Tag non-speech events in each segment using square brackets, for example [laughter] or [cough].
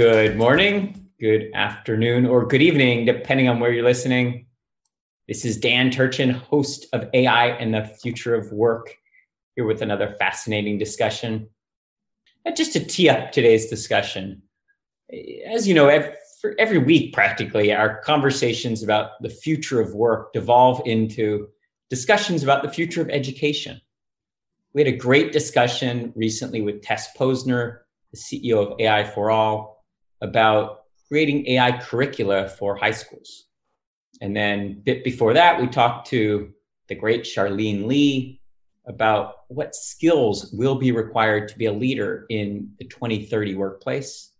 Good morning, good afternoon, or good evening, depending on where you're listening. This is Dan Turchin, host of AI and the Future of Work, here with another fascinating discussion. And just to tee up today's discussion, as you know, every, every week practically, our conversations about the future of work devolve into discussions about the future of education. We had a great discussion recently with Tess Posner, the CEO of AI for All, about creating AI curricula for high schools. And then bit before that, we talked to the great Charlene Li about what skills will be required to be a leader in the 2030 workplace.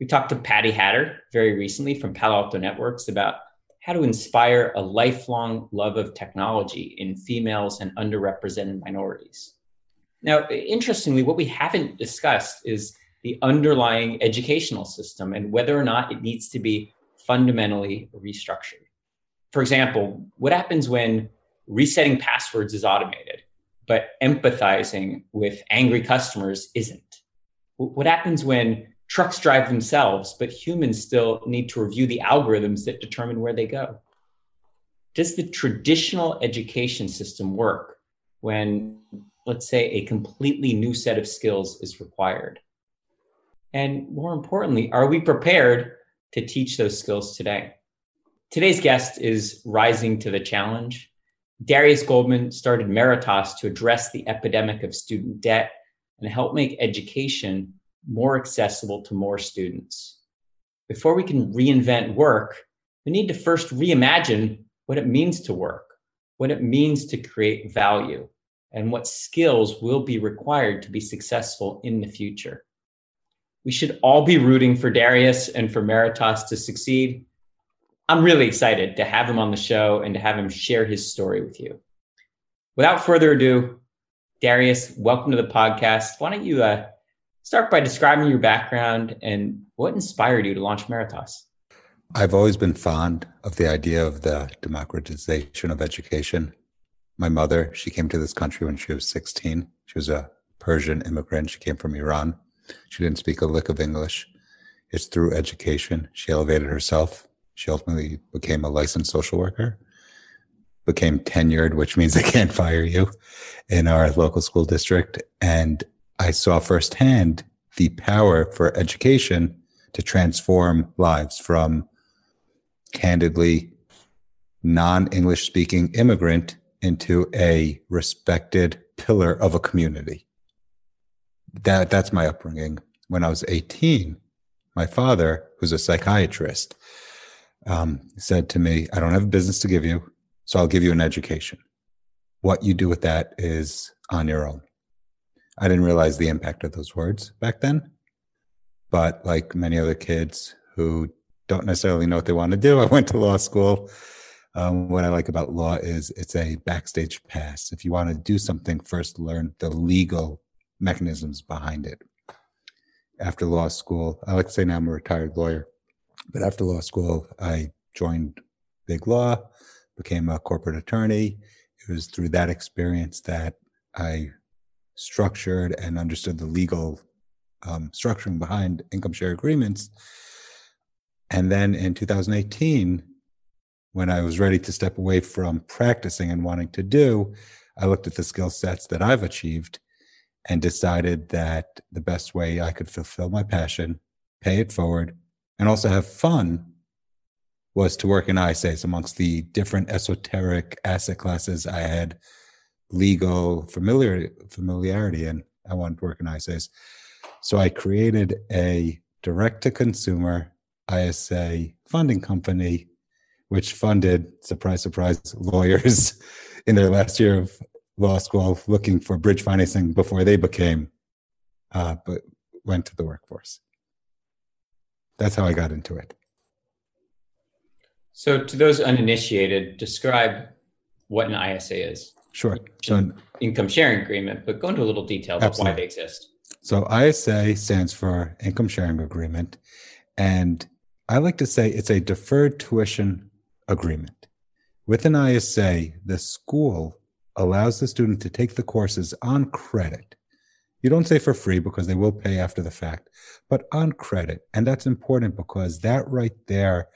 We talked to Patty Hatter very recently from Palo Alto Networks about how to inspire a lifelong love of technology in females and underrepresented minorities. Now, interestingly, what we haven't discussed is the underlying educational system and whether or not it needs to be fundamentally restructured. For example, what happens when resetting passwords is automated, but empathizing with angry customers isn't? What happens when trucks drive themselves, but humans still need to review the algorithms that determine where they go? Does the traditional education system work when, let's say, a completely new set of skills is required? And more importantly, are we prepared to teach those skills today? Today's guest is rising to the challenge. Darius Goldman started Meratas to address the epidemic of student debt and help make education more accessible to more students. Before we can reinvent work, we need to first reimagine what it means to work, what it means to create value, and what skills will be required to be successful in the future. We should all be rooting for Darius and for Meratas to succeed. I'm really excited to have him on the show and to have him share his story with you. Without further ado, Darius, welcome to the podcast. Why don't you uh, start by describing your background and what inspired you to launch Meratas? I've always been fond of the idea of the democratization of education. My mother, she came to this country when she was 16. She was a Persian immigrant. She came from Iran. She didn't speak a lick of English. It's through education. She elevated herself. She ultimately became a licensed social worker, became tenured, which means they can't fire you in our local school district. And I saw firsthand the power for education to transform lives from candidly non English speaking immigrant into a respected pillar of a community that that's my upbringing. When I was 18, my father, who's a psychiatrist, um, said to me, I don't have a business to give you, so I'll give you an education. What you do with that is on your own. I didn't realize the impact of those words back then. But like many other kids who don't necessarily know what they want to do, [laughs] I went to law school. Um, what I like about law is it's a backstage pass. If you want to do something, first learn the legal mechanisms behind it. After law school, I like to say now I'm a retired lawyer, but after law school, I joined Big Law, became a corporate attorney. It was through that experience that I structured and understood the legal um, structuring behind income share agreements. And then in 2018, when I was ready to step away from practicing and wanting to do, I looked at the skill sets that I've achieved and decided that the best way I could fulfill my passion, pay it forward, and also have fun was to work in ISAs amongst the different esoteric asset classes I had legal familiar, familiarity in. I wanted to work in ISAs. So I created a direct to consumer ISA funding company, which funded, surprise, surprise, [laughs] lawyers in their last year of law school looking for bridge financing before they became, uh, but went to the workforce. That's how I got into it. So, to those uninitiated, describe what an ISA is. Sure. So, an income sharing agreement, but go into a little detail about absolutely. why they exist. So, ISA stands for income sharing agreement. And I like to say it's a deferred tuition agreement. With an ISA, the school allows the student to take the courses on credit. You don't say for free because they will pay after the fact, but on credit. And that's important because that right there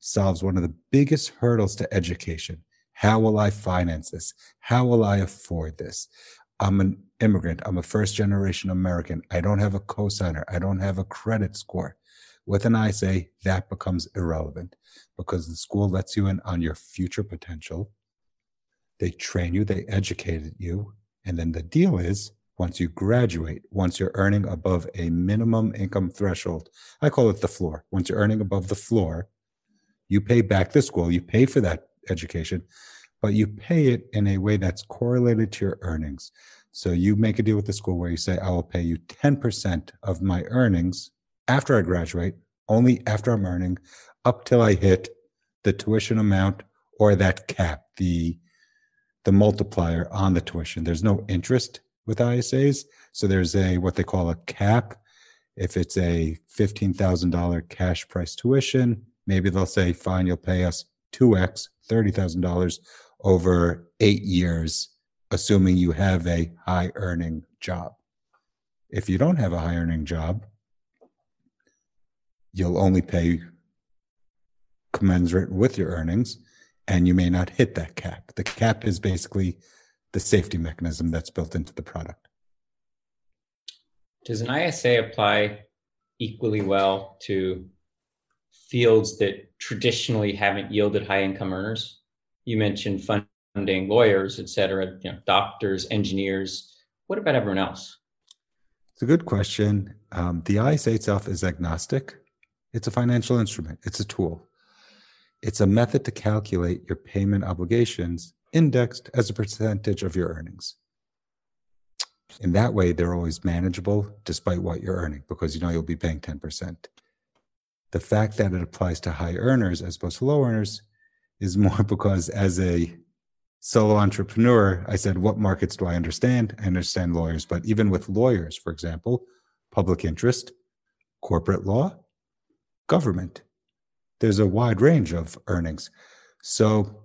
solves one of the biggest hurdles to education. How will I finance this? How will I afford this? I'm an immigrant. I'm a first generation American. I don't have a cosigner. I don't have a credit score. With an ISA, that becomes irrelevant because the school lets you in on your future potential. They train you, they educated you. And then the deal is once you graduate, once you're earning above a minimum income threshold, I call it the floor. Once you're earning above the floor, you pay back the school, you pay for that education, but you pay it in a way that's correlated to your earnings. So you make a deal with the school where you say, I will pay you 10% of my earnings after I graduate, only after I'm earning, up till I hit the tuition amount or that cap, the the multiplier on the tuition. There's no interest with ISAs. So there's a what they call a cap. If it's a $15,000 cash price tuition, maybe they'll say, fine, you'll pay us 2x, $30,000 over eight years, assuming you have a high earning job. If you don't have a high earning job, you'll only pay commensurate with your earnings and you may not hit that cap. The cap is basically the safety mechanism that's built into the product. Does an ISA apply equally well to fields that traditionally haven't yielded high income earners? You mentioned funding lawyers, et cetera, you know, doctors, engineers. What about everyone else? It's a good question. Um, the ISA itself is agnostic. It's a financial instrument. It's a tool. It's a method to calculate your payment obligations indexed as a percentage of your earnings. In that way, they're always manageable despite what you're earning because you know you'll be paying 10%. The fact that it applies to high earners as opposed to low earners is more [laughs] because as a solo entrepreneur, I said, what markets do I understand? I understand lawyers, but even with lawyers, for example, public interest, corporate law, government, there's a wide range of earnings. So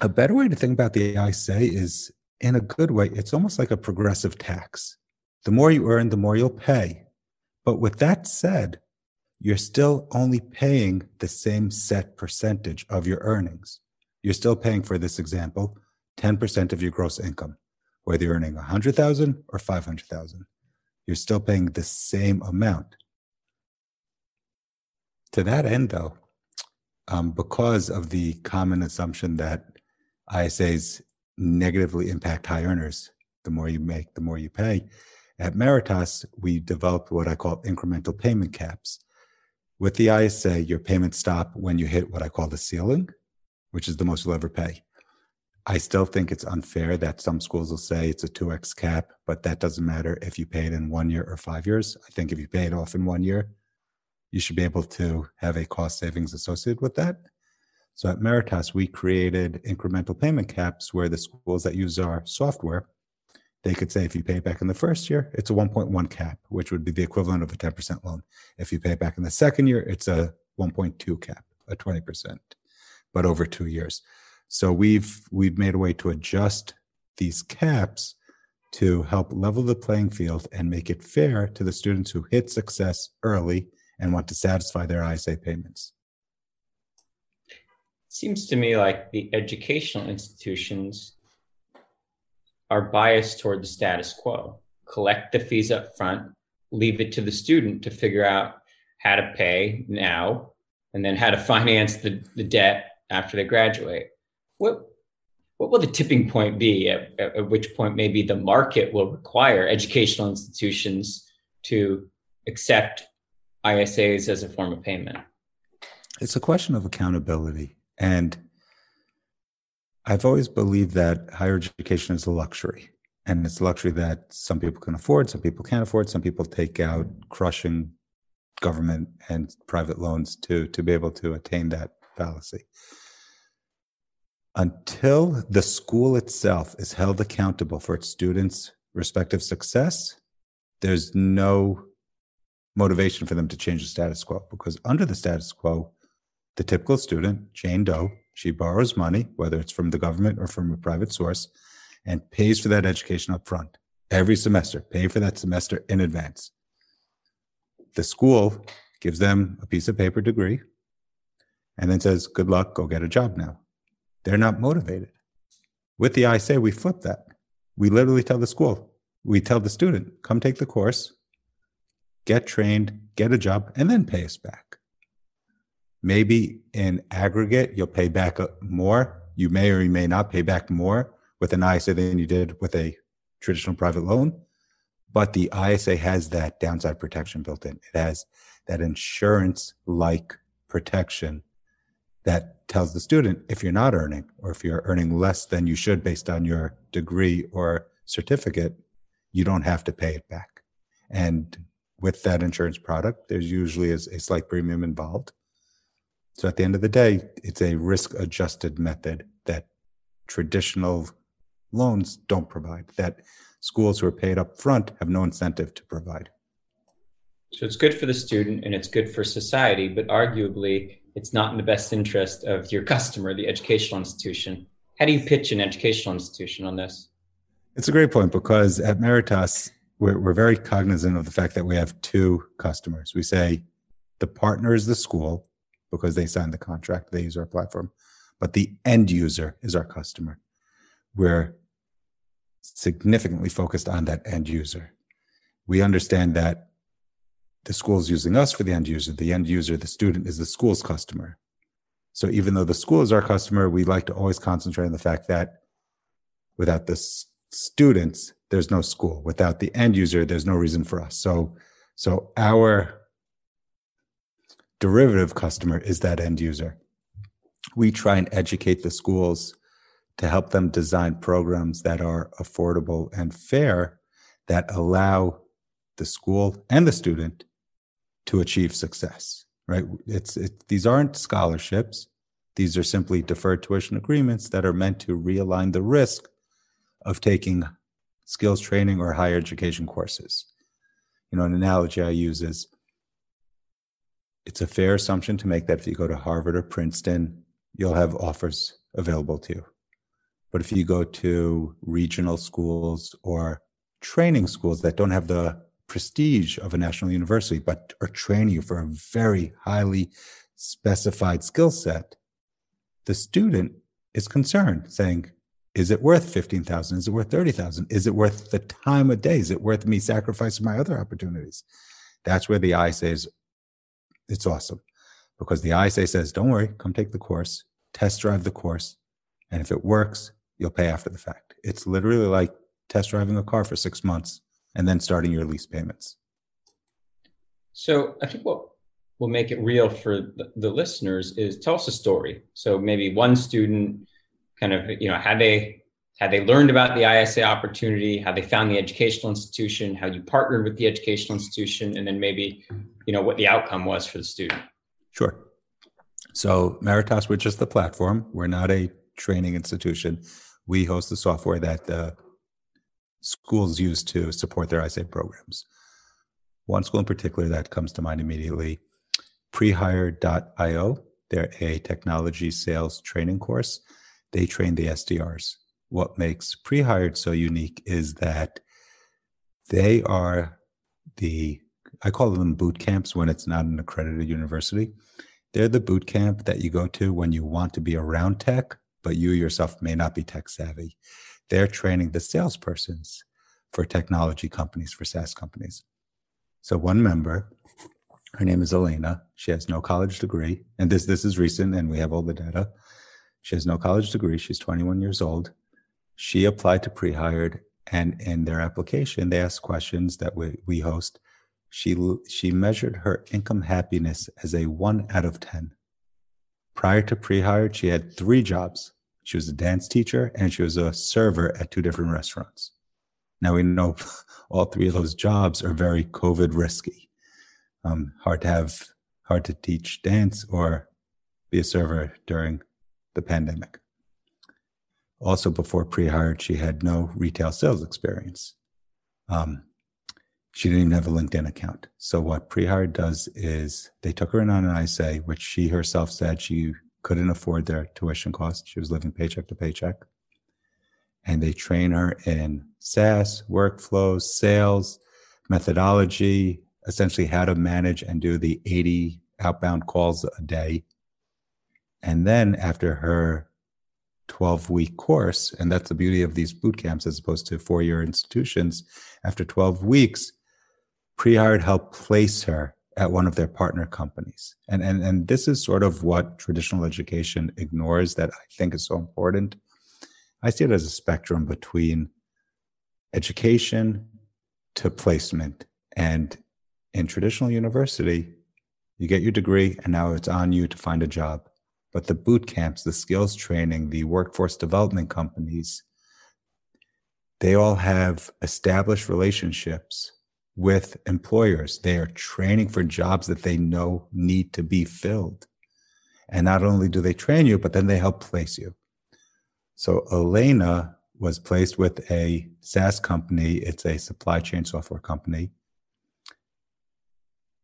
a better way to think about the ISA is in a good way, it's almost like a progressive tax. The more you earn, the more you'll pay. But with that said, you're still only paying the same set percentage of your earnings. You're still paying, for this example, 10% of your gross income, whether you're earning 100,000 or 500,000. You're still paying the same amount. To that end, though, um, because of the common assumption that ISAs negatively impact high earners. The more you make, the more you pay. At Meratas, we developed what I call incremental payment caps. With the ISA, your payments stop when you hit what I call the ceiling, which is the most you'll ever pay. I still think it's unfair that some schools will say it's a 2x cap, but that doesn't matter if you pay it in one year or five years. I think if you pay it off in one year, you should be able to have a cost savings associated with that. So at Meratas, we created incremental payment caps where the schools that use our software, they could say if you pay back in the first year, it's a 1.1 cap, which would be the equivalent of a 10% loan. If you pay back in the second year, it's a 1.2 cap, a 20%, but over two years. So we've we've made a way to adjust these caps to help level the playing field and make it fair to the students who hit success early and want to satisfy their ISA payments seems to me like the educational institutions are biased toward the status quo. Collect the fees up front, leave it to the student to figure out how to pay now, and then how to finance the, the debt after they graduate. What what will the tipping point be at, at which point maybe the market will require educational institutions to accept ISAs as a form of payment? It's a question of accountability. And I've always believed that higher education is a luxury. And it's a luxury that some people can afford, some people can't afford, some people take out crushing government and private loans to, to be able to attain that fallacy. Until the school itself is held accountable for its students' respective success, there's no motivation for them to change the status quo because under the status quo, the typical student, Jane Doe, she borrows money, whether it's from the government or from a private source, and pays for that education up front. every semester, pay for that semester in advance. The school gives them a piece of paper degree and then says, good luck, go get a job now. They're not motivated. With the ISA, we flip that. We literally tell the school, we tell the student, come take the course, get trained, get a job, and then pay us back. Maybe in aggregate, you'll pay back uh, more. You may or you may not pay back more with an ISA than you did with a traditional private loan. But the ISA has that downside protection built in. It has that insurance like protection that tells the student if you're not earning or if you're earning less than you should based on your degree or certificate, you don't have to pay it back. And with that insurance product, there's usually a, a slight premium involved. So at the end of the day, it's a risk adjusted method that traditional loans don't provide, that schools who are paid up front have no incentive to provide. So it's good for the student and it's good for society, but arguably it's not in the best interest of your customer, the educational institution. How do you pitch an educational institution on this? It's a great point because at Meratas, we're, we're very cognizant of the fact that we have two customers. We say the partner is the school because they signed the contract, they use our platform, but the end user is our customer. We're significantly focused on that end user. We understand that the school's using us for the end user. The end user, the student, is the school's customer. So even though the school is our customer, we like to always concentrate on the fact that without the students, there's no school. Without the end user, there's no reason for us. So, so our derivative customer is that end user. We try and educate the schools to help them design programs that are affordable and fair that allow the school and the student to achieve success, right? It's it, these aren't scholarships. These are simply deferred tuition agreements that are meant to realign the risk of taking skills training or higher education courses. You know, an analogy I use is it's a fair assumption to make that if you go to Harvard or Princeton, you'll have offers available to you. But if you go to regional schools or training schools that don't have the prestige of a national university, but are training you for a very highly specified skill set, the student is concerned, saying, is it worth 15,000? Is it worth 30,000? Is it worth the time of day? Is it worth me sacrificing my other opportunities? That's where the I is, it's awesome because the ISA says, don't worry, come take the course, test drive the course. And if it works, you'll pay after the fact. It's literally like test driving a car for six months and then starting your lease payments. So I think what will make it real for the listeners is tell us a story. So maybe one student kind of, you know, had they had they learned about the ISA opportunity, how they found the educational institution, how you partnered with the educational institution, and then maybe, you know, what the outcome was for the student. Sure. So Meratas, we're just the platform. We're not a training institution. We host the software that the schools use to support their ISA programs. One school in particular that comes to mind immediately, prehire.io. They're a technology sales training course. They train the SDRs. What makes Prehired so unique is that they are the, I call them boot camps when it's not an accredited university. They're the boot camp that you go to when you want to be around tech, but you yourself may not be tech savvy they're training the salespersons for technology companies, for SaaS companies. So one member, her name is Elena. She has no college degree, and this this is recent, and we have all the data. She has no college degree. She's 21 years old. She applied to Prehired, and in their application, they asked questions that we, we host. She she measured her income happiness as a one out of ten. Prior to Prehired, she had three jobs she was a dance teacher and she was a server at two different restaurants. Now we know [laughs] all three of those jobs are very COVID risky. Um, hard to have, hard to teach dance or be a server during the pandemic. Also, before Prehired, she had no retail sales experience. Um, she didn't even have a LinkedIn account. So what Prehired does is they took her in on an ISA, which she herself said she couldn't afford their tuition costs. She was living paycheck to paycheck. And they train her in SaaS, workflows, sales, methodology, essentially how to manage and do the 80 outbound calls a day. And then after her 12 week course, and that's the beauty of these boot camps as opposed to four year institutions, after 12 weeks, Prehired helped place her at one of their partner companies. And, and, and this is sort of what traditional education ignores that I think is so important. I see it as a spectrum between education to placement. And in traditional university, you get your degree and now it's on you to find a job. But the boot camps, the skills training, the workforce development companies, they all have established relationships with employers. They are training for jobs that they know need to be filled. And not only do they train you, but then they help place you. So Elena was placed with a SaaS company. It's a supply chain software company.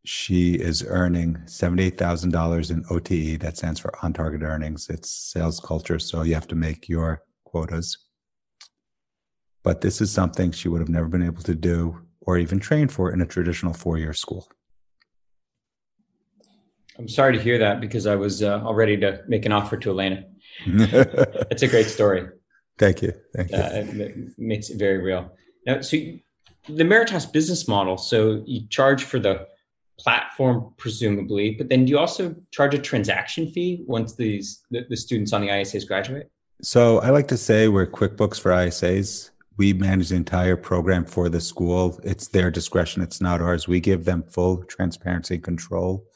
She is earning $78,000 in OTE. That stands for on target earnings. It's sales culture. So you have to make your quotas. But this is something she would have never been able to do or even train for in a traditional four year school. I'm sorry to hear that because I was uh, all ready to make an offer to Elena. [laughs] it's a great story. Thank you. Thank you. Uh, it makes it very real. Now, so you, the Meratas business model. So you charge for the platform, presumably, but then do you also charge a transaction fee once these the, the students on the ISAs graduate? So I like to say we're QuickBooks for ISAs we manage the entire program for the school. It's their discretion. It's not ours. We give them full transparency and control.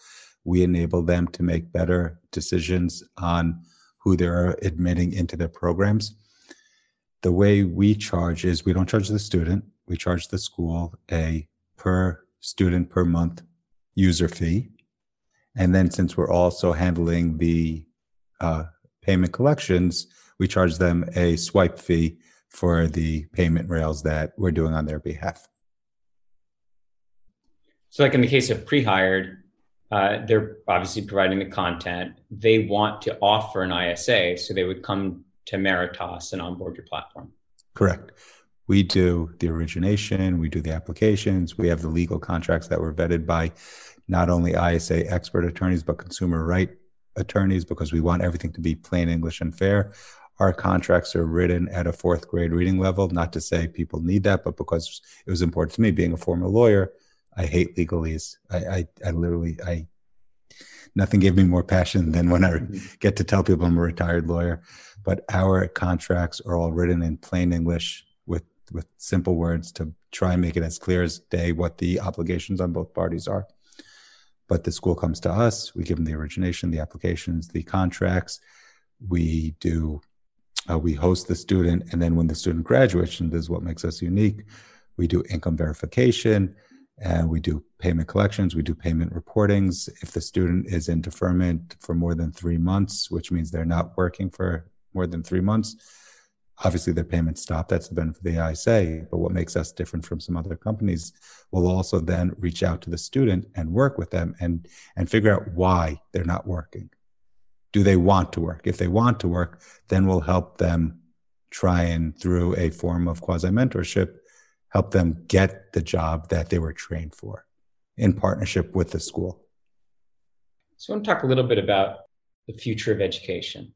We enable them to make better decisions on who they're admitting into their programs. The way we charge is we don't charge the student. We charge the school a per student per month user fee. And then since we're also handling the uh, payment collections, we charge them a swipe fee for the payment rails that we're doing on their behalf. So, like in the case of Prehired, uh, they're obviously providing the content. They want to offer an ISA, so they would come to Meratas and onboard your platform. Correct. We do the origination, we do the applications, we have the legal contracts that were vetted by not only ISA expert attorneys, but consumer right attorneys, because we want everything to be plain English and fair our contracts are written at a fourth grade reading level. Not to say people need that, but because it was important to me being a former lawyer, I hate legalese. I, I, I literally, I, nothing gave me more passion than when I mm-hmm. get to tell people I'm a retired lawyer. But our contracts are all written in plain English with, simple words to try and make it as clear as day what the obligations on both parties are. But the school comes to us, we give them the origination, the applications, the contracts. We do uh, we host the student, and then when the student graduates, and this is what makes us unique, we do income verification, and we do payment collections, we do payment reportings. If the student is in deferment for more than three months, which means they're not working for more than three months, obviously their payments stop. That's the benefit of the ISA. But what makes us different from some other companies, we'll also then reach out to the student and work with them and and figure out why they're not working do they want to work? If they want to work, then we'll help them try and through a form of quasi mentorship, help them get the job that they were trained for in partnership with the school. So I want to talk a little bit about the future of education.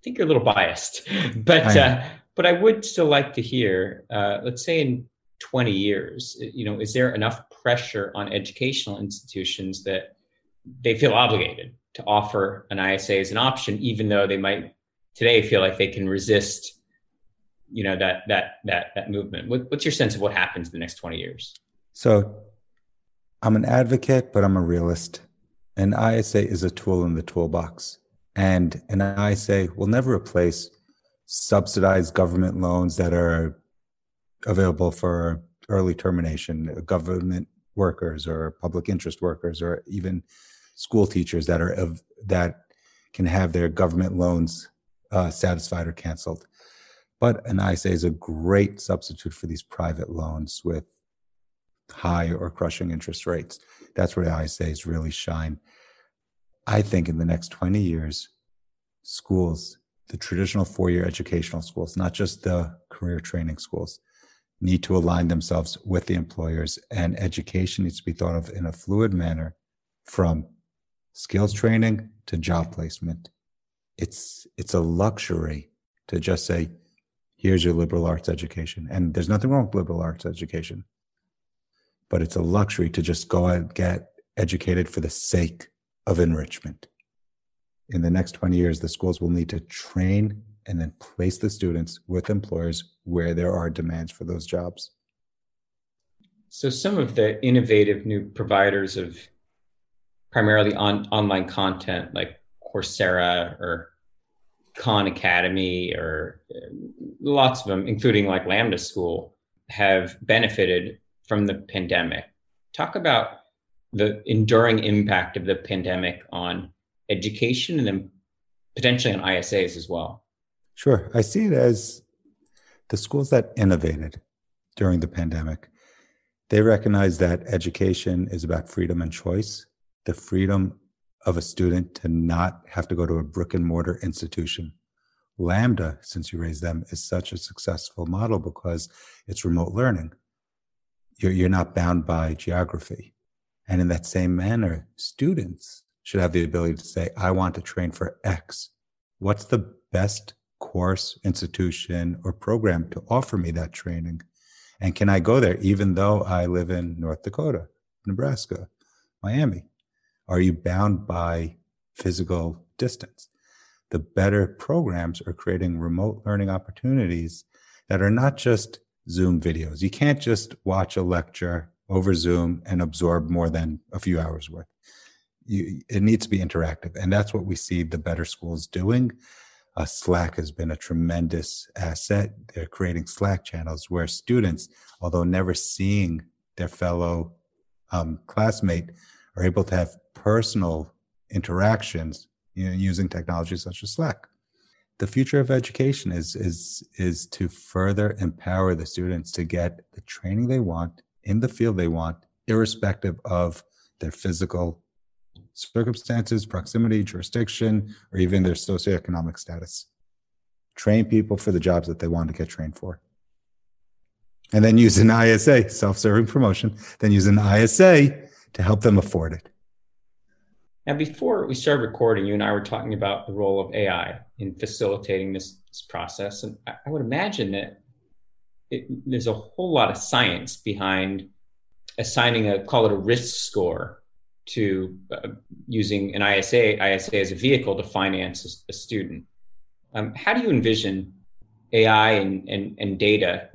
I think you're a little biased, [laughs] but I uh, but I would still like to hear. Uh, let's say in 20 years, you know, is there enough pressure on educational institutions that they feel obligated to offer an ISA as an option, even though they might today feel like they can resist, you know, that that that that movement. What, what's your sense of what happens in the next twenty years? So, I'm an advocate, but I'm a realist. An ISA is a tool in the toolbox, and an ISA will never replace subsidized government loans that are available for early termination, government workers or public interest workers, or even school teachers that are of that can have their government loans uh, satisfied or canceled. But an ISA is a great substitute for these private loans with high or crushing interest rates. That's where ISAs really shine. I think in the next 20 years, schools, the traditional four year educational schools, not just the career training schools, need to align themselves with the employers, and education needs to be thought of in a fluid manner from skills training to job placement. It's it's a luxury to just say, here's your liberal arts education. And there's nothing wrong with liberal arts education. But it's a luxury to just go and get educated for the sake of enrichment. In the next 20 years, the schools will need to train and then place the students with employers where there are demands for those jobs. So, some of the innovative new providers of primarily on online content like Coursera or Khan Academy or uh, lots of them, including like Lambda School, have benefited from the pandemic. Talk about the enduring impact of the pandemic on education and then potentially on ISAs as well. Sure. I see it as the schools that innovated during the pandemic. They recognize that education is about freedom and choice, the freedom of a student to not have to go to a brick and mortar institution. Lambda, since you raised them, is such a successful model because it's remote learning. You're, you're not bound by geography. And in that same manner, students should have the ability to say, I want to train for X. What's the best course, institution, or program to offer me that training? And can I go there even though I live in North Dakota, Nebraska, Miami? Are you bound by physical distance? The better programs are creating remote learning opportunities that are not just Zoom videos. You can't just watch a lecture over Zoom and absorb more than a few hours worth. You, it needs to be interactive. And that's what we see the better schools doing. Uh, Slack has been a tremendous asset. They're creating Slack channels where students, although never seeing their fellow um, classmate, are able to have personal interactions you know, using technologies such as Slack. The future of education is is is to further empower the students to get the training they want in the field they want, irrespective of their physical circumstances, proximity, jurisdiction, or even their socioeconomic status. Train people for the jobs that they want to get trained for. And then use an ISA, self serving promotion, then use an ISA to help them afford it. Now, before we started recording, you and I were talking about the role of AI in facilitating this, this process. And I, I would imagine that it, there's a whole lot of science behind assigning a call it a risk score to uh, using an ISA ISA as a vehicle to finance a, a student. Um, how do you envision AI and, and, and data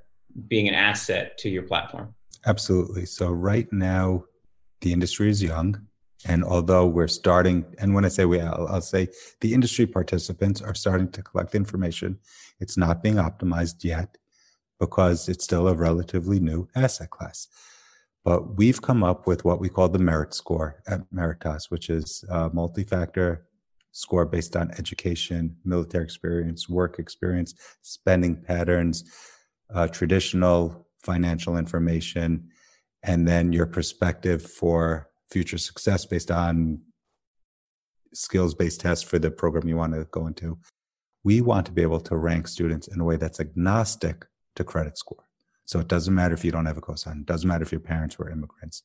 being an asset to your platform? Absolutely. So right now, the industry is young. And although we're starting, and when I say we, I'll, I'll, say the industry participants are starting to collect information. It's not being optimized yet because it's still a relatively new asset class. But we've come up with what we call the merit score at Meratas, which is a multi-factor score based on education, military experience, work experience, spending patterns, uh, traditional financial information, and then your perspective for future success based on skills based tests for the program you want to go into. We want to be able to rank students in a way that's agnostic to credit score. So it doesn't matter if you don't have a cosign. It doesn't matter if your parents were immigrants.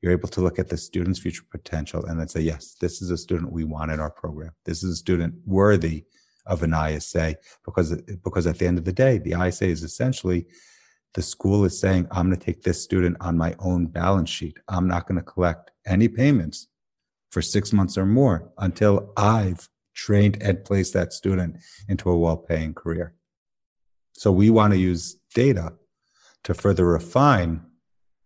You're able to look at the student's future potential and then say, yes, this is a student we want in our program. This is a student worthy of an ISA because, because at the end of the day, the ISA is essentially the school is saying, I'm going to take this student on my own balance sheet. I'm not going to collect any payments for six months or more until I've trained and placed that student into a well paying career. So we want to use data to further refine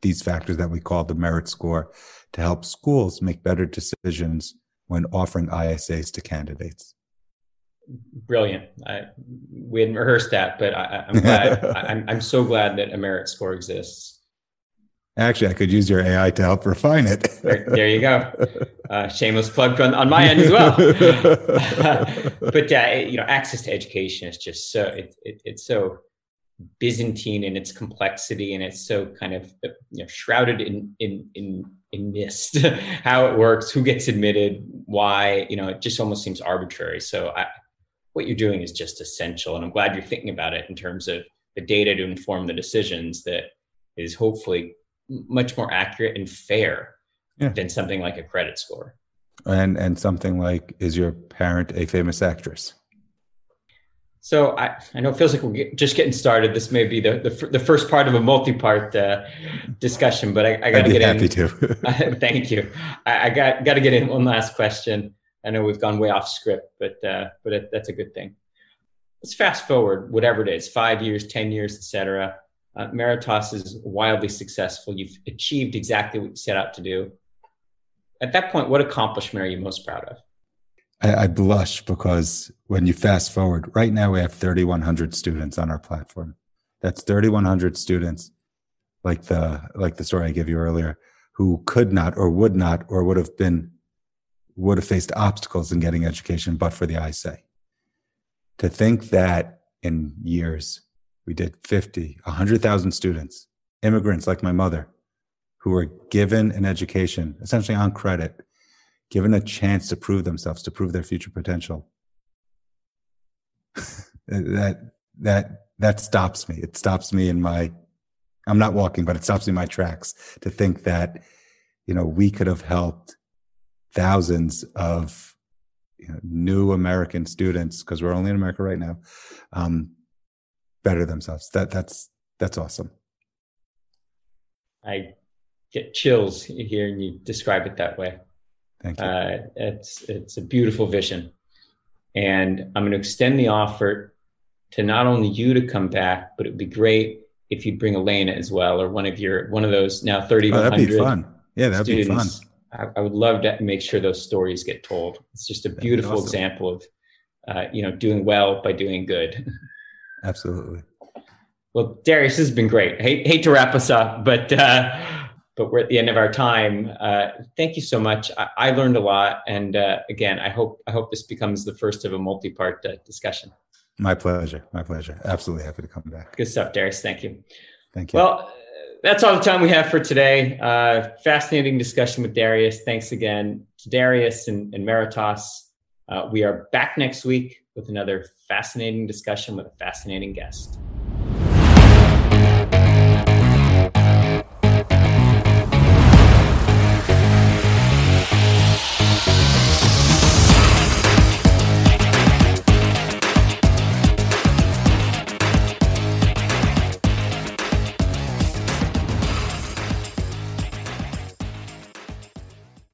these factors that we call the merit score to help schools make better decisions when offering ISAs to candidates brilliant. I, we hadn't rehearsed that, but I, am glad. [laughs] I'm, I'm so glad that a merit score exists. Actually, I could use your AI to help refine it. there, you go. Uh, shameless plug on, on my end as well. [laughs] but uh, you know, access to education is just so it, it, it's so Byzantine in its complexity, and it's so kind of you know shrouded in in in in mist. [laughs] How it works, who gets admitted, why. You know, it just almost seems arbitrary. So I what you're doing is just essential. And I'm glad you're thinking about it in terms of the data to inform the decisions that is hopefully much more accurate and fair yeah. than something like a credit score. And and something like, is your parent a famous actress? So I, I know it feels like we're get, just getting started. This may be the the, the first part of a multi-part uh, discussion, but I, I got to [laughs] get happy in. to. thank you. I, I got got to get in one last question. I know we've gone way off script, but uh, but it, that's a good thing. Let's fast forward, whatever it is, five years, ten years, etc. Uh, Meratas is wildly successful. You've achieved exactly what you set out to do. At that point, what accomplishment are you most proud of? I, I blush because when you fast forward, right now we have 3,100 students on our platform. That's 3,100 students, like the like the story I gave you earlier, who could not or would not or would have been would have faced obstacles in getting education, but for the ISA. To think that in years we did 50, 100,000 students, immigrants like my mother, who were given an education essentially on credit given a chance to prove themselves, to prove their future potential. [laughs] that that that stops me. It stops me in my I'm not walking, but it stops me in my tracks to think that, you know, we could have helped thousands of you know, new American students, because we're only in America right now, um, better themselves. That that's that's awesome. I get chills hearing you describe it that way. Thank you. Uh, it's it's a beautiful vision, and I'm going to extend the offer to not only you to come back, but it would be great if you'd bring Elena as well, or one of your one of those now 30 oh, that'd be fun. Yeah, that'd students. be fun. I, I, would love to make sure those stories get told. It's just a beautiful awesome. example of uh, you know doing well by doing good. [laughs] Absolutely. Well, Darius, this has been great. Hate hate to wrap us up, but uh, but we're at the end of our time. Uh, thank you so much. I, I learned a lot, and uh, again, I hope I hope this becomes the first of a multi-part uh, discussion. My pleasure. My pleasure. Absolutely happy to come back. Good stuff, Darius. Thank you. Thank you. Well, that's all the time we have for today. Uh, fascinating discussion with Darius. Thanks again to Darius and, and Meratas. Uh, we are back next week with another fascinating discussion with a fascinating guest.